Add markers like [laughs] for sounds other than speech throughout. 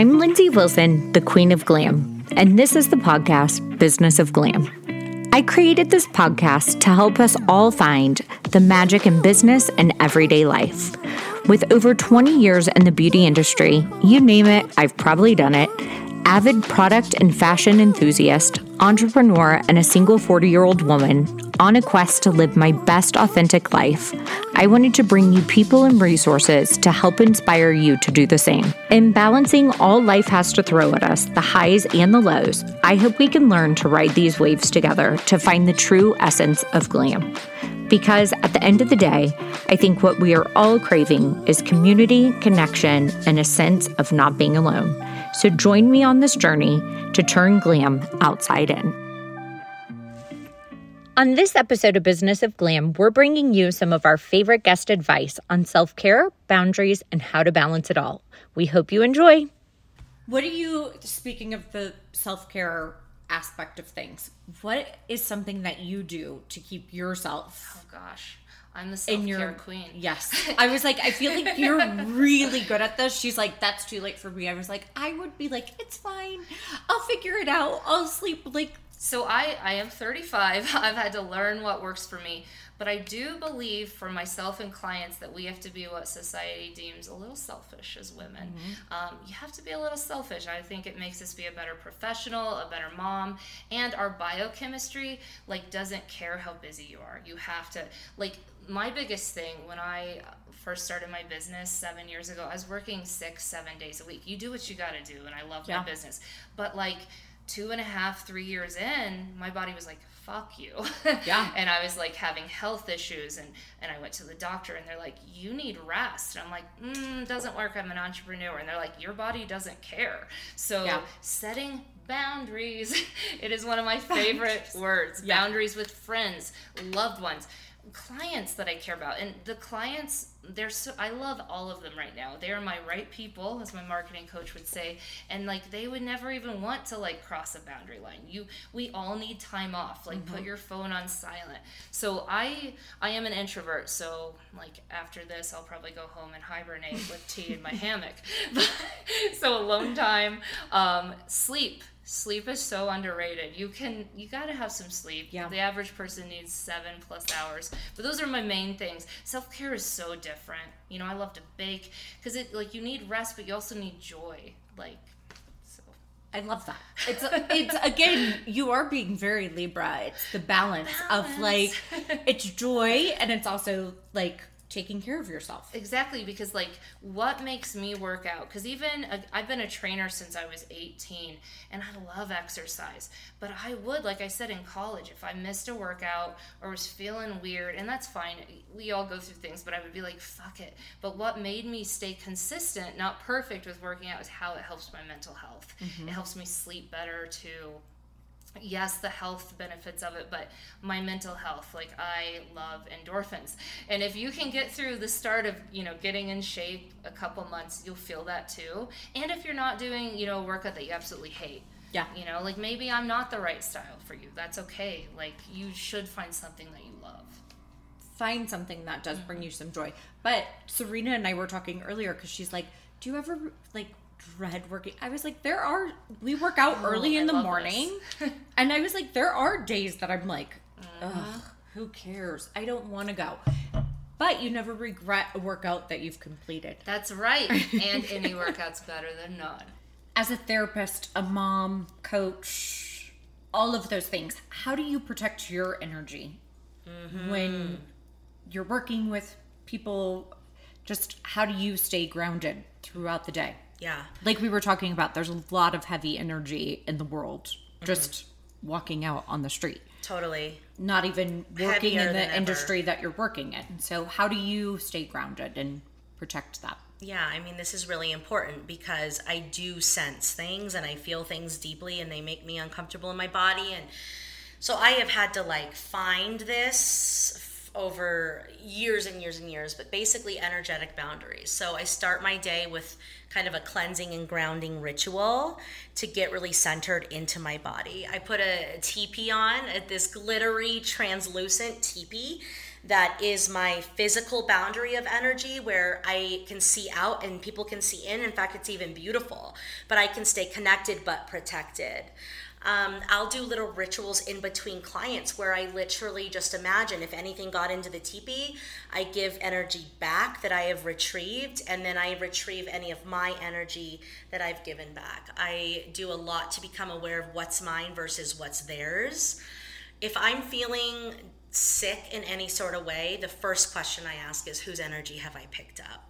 I'm Lyndsay Wilson, the Queen of Glam, and this is the podcast Business of Glam. I created this podcast to help us all find the magic in business and everyday life. With over 20 years in the beauty industry, you name it, I've probably done it avid product and fashion enthusiast, entrepreneur, and a single 40 year old woman on a quest to live my best authentic life, I wanted to bring you people and resources to help inspire you to do the same. In balancing all life has to throw at us, the highs and the lows, I hope we can learn to ride these waves together to find the true essence of glam. Because at the end of the day, I think what we are all craving is community, connection, and a sense of not being alone. So join me on this journey to turn glam outside in. On this episode of Business of Glam, we're bringing you some of our favorite guest advice on self care, boundaries, and how to balance it all. We hope you enjoy. What are you, speaking of the self care aspect of things, what is something that you do to keep yourself? Oh gosh. I'm the self care queen. Yes. [laughs] I was like, I feel like you're really good at this. She's like, that's too late for me. I was like, I would be like, it's fine. I'll figure it out. I'll sleep like. So I, I am 35. [laughs] I've had to learn what works for me. But I do believe for myself and clients that we have to be what society deems a little selfish as women. Mm-hmm. Um, you have to be a little selfish. I think it makes us be a better professional, a better mom, and our biochemistry like doesn't care how busy you are. You have to like my biggest thing when I first started my business seven years ago, I was working six, seven days a week. You do what you got to do, and I love yeah. my business. But like two and a half, three years in, my body was like, fuck you. [laughs] Yeah. and I was like having health issues and, and I went to the doctor and they're like, you need rest. And I'm like, mm, doesn't work. I'm an entrepreneur. And they're like, your body doesn't care. So yeah. setting boundaries, [laughs] it is one of my favorite words. Yeah. Boundaries with friends, loved ones clients that I care about. And the clients, they're so, I love all of them right now. They are my right people, as my marketing coach would say. And like, they would never even want to like cross a boundary line. You, we all need time off. Like, mm-hmm. put your phone on silent. So I, I am an introvert. So like after this, I'll probably go home and hibernate with tea in my [laughs] hammock. [laughs] so alone time, um, sleep sleep is so underrated. You can you got to have some sleep. Yeah. The average person needs 7 plus hours. But those are my main things. Self-care is so different. You know, I love to bake cuz it like you need rest but you also need joy. Like so I love that. It's it's again, you are being very Libra. It's the balance, balance. of like it's joy and it's also like taking care of yourself. Exactly, because like what makes me work out? Because even uh, I've been a trainer since I was 18 and I love exercise, but I would, like I said in college, if I missed a workout or was feeling weird, and that's fine, we all go through things, but I would be like, fuck it. But what made me stay consistent, not perfect with working out, is how it helps my mental health. Mm-hmm. It helps me sleep better too yes the health benefits of it but my mental health like i love endorphins. And if you can get through the start of you know getting in shape a couple months you'll feel that too. And if you're not doing you know a workout that you absolutely hate yeah. you know like maybe i'm not the right style for you. That's okay. Like you should find something that you love. Find something that does bring mm-hmm. you some joy. But Sarina and i were talking earlier because she's like do you ever like dread working. I was like, there are we work out oh, early in I the morning, [laughs] and I was like, there are days that I'm like, uh-huh. ugh, who cares? I don't want to go. But you never regret a workout that you've completed. That's right, and [laughs] any workout's better than none. As a therapist, a mom, coach, all of those things, how do you protect your energy mm-hmm. when you're working with people? Just how do you stay grounded throughout the day? Yeah. Like we were talking about, there's a lot of heavy energy in the world mm-hmm. just walking out on the street. Totally. Not even working Heavier in the industry ever. that you're working in. So, how do you stay grounded and protect that? Yeah, I mean, this is really important because I do sense things and I feel things deeply and they make me uncomfortable in my body. And so I have had to like find this over years and years and years, but basically energetic boundaries. So I start my day with kind of a cleansing and grounding ritual to get really centered into my body. I put a teepee on, uh, this glittery, translucent teepee that is my physical boundary of energy where I can see out and people can see in. In fact, it's even beautiful but I can stay connected but protected. Um, I'll do little rituals in between clients where I literally just imagine if anything got into the teepee, I give energy back that I have retrieved, and then I retrieve any of my energy that I've given back. I do a lot to become aware of what's mine versus what's theirs. If I'm feeling sick in any sort of way, the first question I ask is whose energy have I picked up?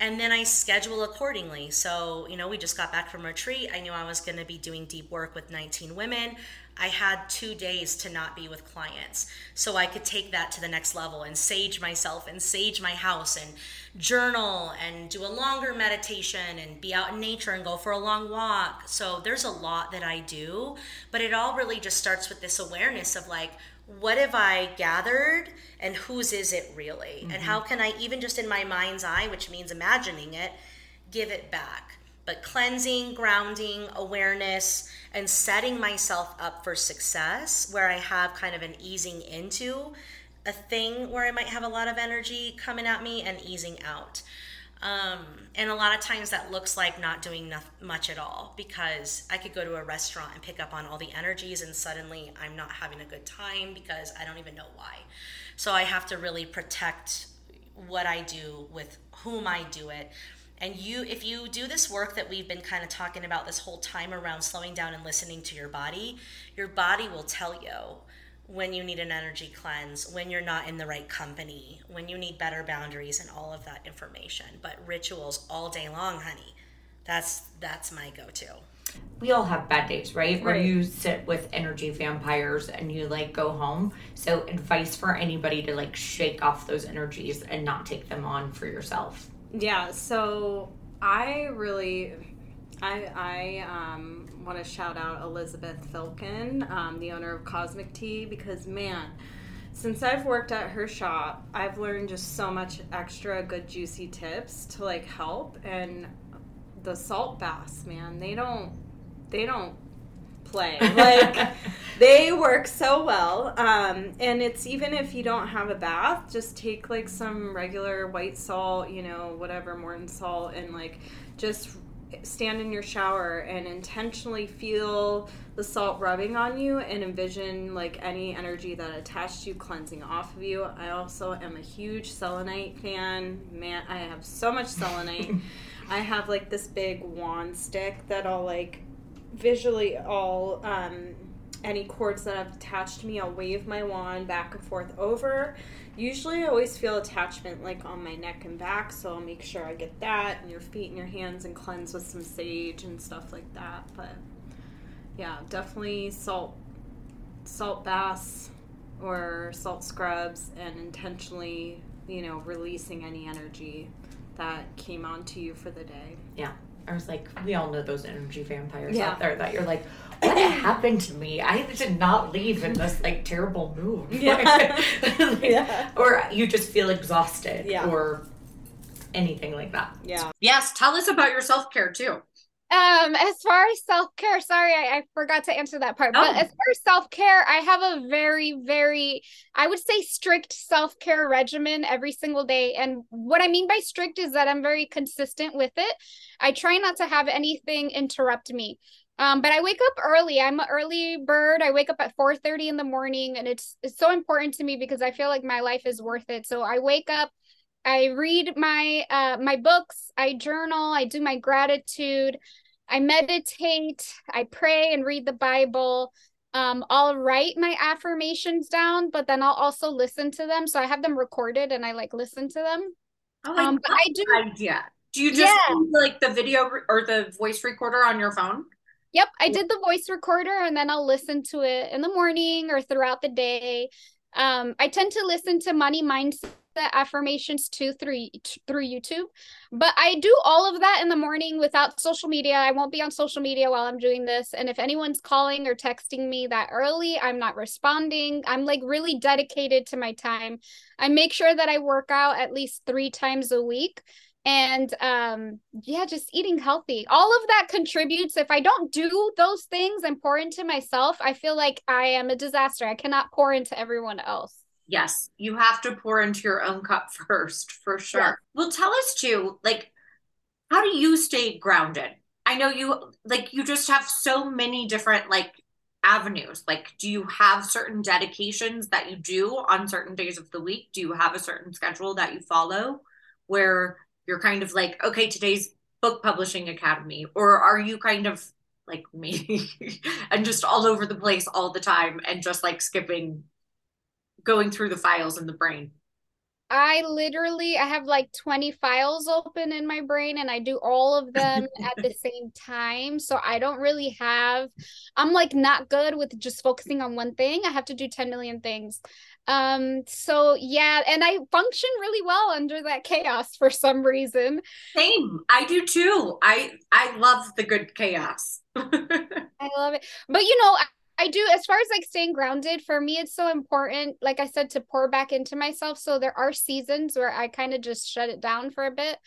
And then I schedule accordingly. So, you know, we just got back from retreat. I knew I was going to be doing deep work with 19 women. I had two days to not be with clients. So I could take that to the next level and sage myself and sage my house and journal and do a longer meditation and be out in nature and go for a long walk. So there's a lot that I do, but it all really just starts with this awareness of like, what have I gathered and whose is it really? Mm-hmm. And how can I, even just in my mind's eye, which means imagining it, give it back? But cleansing, grounding, awareness, and setting myself up for success where I have kind of an easing into a thing where I might have a lot of energy coming at me and easing out. Um, and a lot of times that looks like not doing no- much at all because I could go to a restaurant and pick up on all the energies and suddenly I'm not having a good time because I don't even know why. So I have to really protect what I do with whom I do it. And you, if you do this work that we've been kind of talking about this whole time around slowing down and listening to your body, your body will tell you when you need an energy cleanse, when you're not in the right company, when you need better boundaries and all of that information. But rituals all day long, honey. That's that's my go-to. We all have bad days, right? Where you sit with energy vampires and you like go home. So advice for anybody to like shake off those energies and not take them on for yourself. Yeah, so I really I I um want to shout out Elizabeth Filkin, um, the owner of Cosmic Tea, because man, since I've worked at her shop, I've learned just so much extra good juicy tips to like help. And the salt baths, man, they don't they don't play [laughs] like they work so well um, and it's even if you don't have a bath just take like some regular white salt you know whatever morning salt and like just stand in your shower and intentionally feel the salt rubbing on you and envision like any energy that attached to you cleansing off of you. I also am a huge selenite fan. Man, I have so much selenite. [laughs] I have like this big wand stick that I'll like visually all um any cords that have attached to me, I'll wave my wand back and forth over Usually, I always feel attachment like on my neck and back, so I'll make sure I get that and your feet and your hands and cleanse with some sage and stuff like that. But yeah, definitely salt, salt baths or salt scrubs, and intentionally, you know, releasing any energy that came onto you for the day. Yeah. I was like, we all know those energy vampires yeah. out there that you're like, what happened to me? I did not leave in this like terrible mood. [laughs] Yeah. [laughs] like, yeah. Or you just feel exhausted yeah. or anything like that. Yeah. Yes. Tell us about your self care too. Um, as far as self care, sorry, I, I, forgot to answer that part. Oh. But as far as self care, I have a very, very, I would say strict self care regimen every single day. And what I mean by strict is that I'm very consistent with it. I try not to have anything interrupt me. Um, but I wake up early. I'm an early bird. I wake up at 4:30 in the morning, and it's it's so important to me because I feel like my life is worth it. So I wake up I read my uh, my books, I journal, I do my gratitude, I meditate, I pray and read the Bible. Um, I'll write my affirmations down, but then I'll also listen to them. So I have them recorded and I like listen to them. Oh, like um, I do idea. Do you just yeah. like the video or the voice recorder on your phone? Yep, I did the voice recorder and then I'll listen to it in the morning or throughout the day. Um, I tend to listen to money mindset affirmations too through through YouTube. But I do all of that in the morning without social media. I won't be on social media while I'm doing this. And if anyone's calling or texting me that early, I'm not responding. I'm like really dedicated to my time. I make sure that I work out at least 3 times a week and um yeah just eating healthy all of that contributes if i don't do those things and pour into myself i feel like i am a disaster i cannot pour into everyone else Yes, you have to pour into your own cup [laughs] first, for sure. Yeah. Well, tell us too, like, how do you stay grounded? I know you like you just have so many different like avenues. Like, do you have certain dedications that you do on certain days of the week? Do you have a certain schedule that you follow where you're kind of like, okay, today's book publishing academy? Or are you kind of like me [laughs] and just all over the place all the time and just like skipping, going through the files in the brain? I literally I have like 20 files open in my brain and I do all of them [laughs] at the same time. So I don't really have I'm like not good with just focusing on one thing. I have to do 10 million things. Um so yeah, and I function really well under that chaos for some reason. Same. I do too. I I love the good chaos. [laughs] I love it. But you know, I do as far as like staying grounded for me it's so important like I said to pour back into myself so there are seasons where I kind of just shut it down for a bit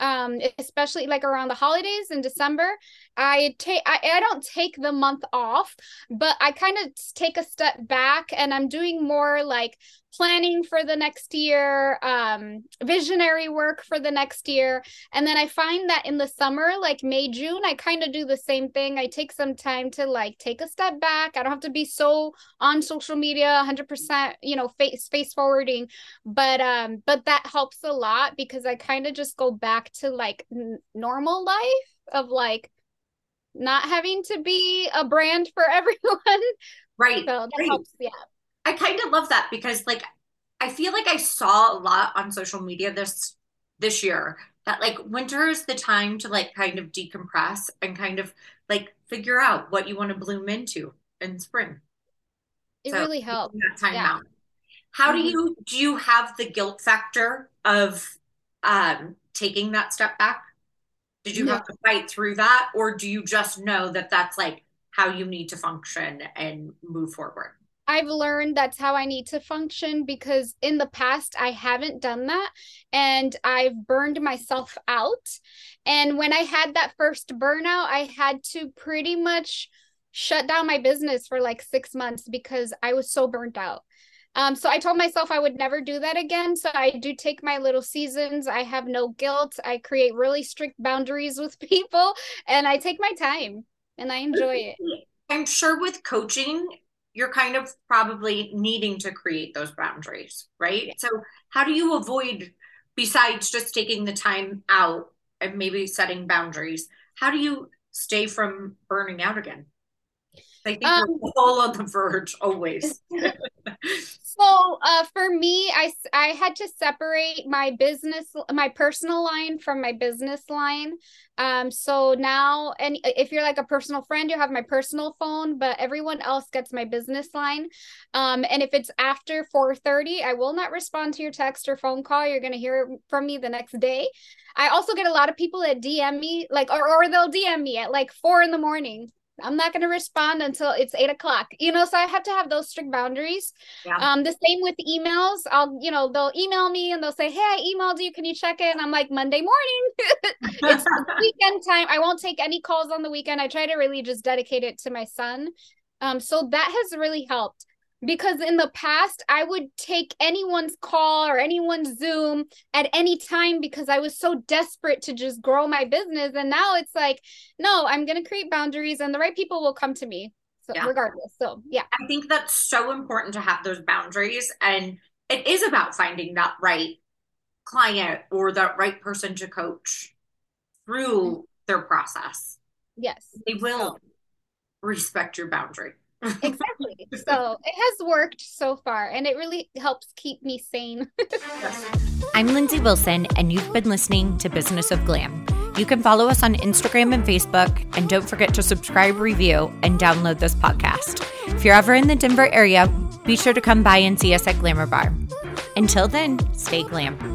um especially like around the holidays in December I take I, I don't take the month off but I kind of take a step back and I'm doing more like planning for the next year, um, visionary work for the next year. And then I find that in the summer, like May, June, I kind of do the same thing. I take some time to like take a step back. I don't have to be so on social media 100%, you know, face face forwarding, but um but that helps a lot because I kind of just go back to like n- normal life of like not having to be a brand for [laughs] everyone. Right. So that right. helps, yeah. I kind of love that because like I feel like I saw a lot on social media this this year that like winter is the time to like kind of decompress and kind of like figure out what you want to bloom into in spring. It so, really helps. That time yeah. out. How mm-hmm. do you do you have the guilt factor of um taking that step back? Did you yeah. have to fight through that or do you just know that that's like how you need to function and move forward? I've learned that's how I need to function because in the past I haven't done that and I've burned myself out. And when I had that first burnout, I had to pretty much shut down my business for like six months because I was so burnt out. Um, so I told myself I would never do that again. So I do take my little seasons. I have no guilt. I create really strict boundaries with [laughs] people and I take my time and I enjoy it. [laughs] I'm sure with coaching, you're kind of probably needing to create those boundaries, right? So, how do you avoid, besides just taking the time out and maybe setting boundaries, how do you stay from burning out again? I think um, we're all on the verge always. [laughs] so uh, for me, I, I had to separate my business, my personal line from my business line. Um, so now, and if you're like a personal friend, you have my personal phone, but everyone else gets my business line. Um, and if it's after 4:30, I will not respond to your text or phone call. You're gonna hear from me the next day. I also get a lot of people that DM me, like, or, or they'll DM me at like four in the morning I'm not going to respond until it's eight o'clock, you know, so I have to have those strict boundaries. Yeah. Um, the same with emails. I'll, you know, they'll email me and they'll say, Hey, I emailed you. Can you check it? And I'm like, Monday morning. [laughs] it's [laughs] weekend time. I won't take any calls on the weekend. I try to really just dedicate it to my son. Um, so that has really helped because in the past I would take anyone's call or anyone's Zoom at any time because I was so desperate to just grow my business and now it's like no I'm going to create boundaries and the right people will come to me so yeah. regardless so yeah I think that's so important to have those boundaries and it is about finding that right client or that right person to coach through mm-hmm. their process yes they will so. respect your boundary exactly. [laughs] So it has worked so far and it really helps keep me sane. I'm Lyndsay Wilson, and you've been listening to Business of Glam. You can follow us on Instagram and Facebook, and don't forget to subscribe, review, and download this podcast. If you're ever in the Denver area, be sure to come by and see us at Glamour Bar. Until then, stay glam.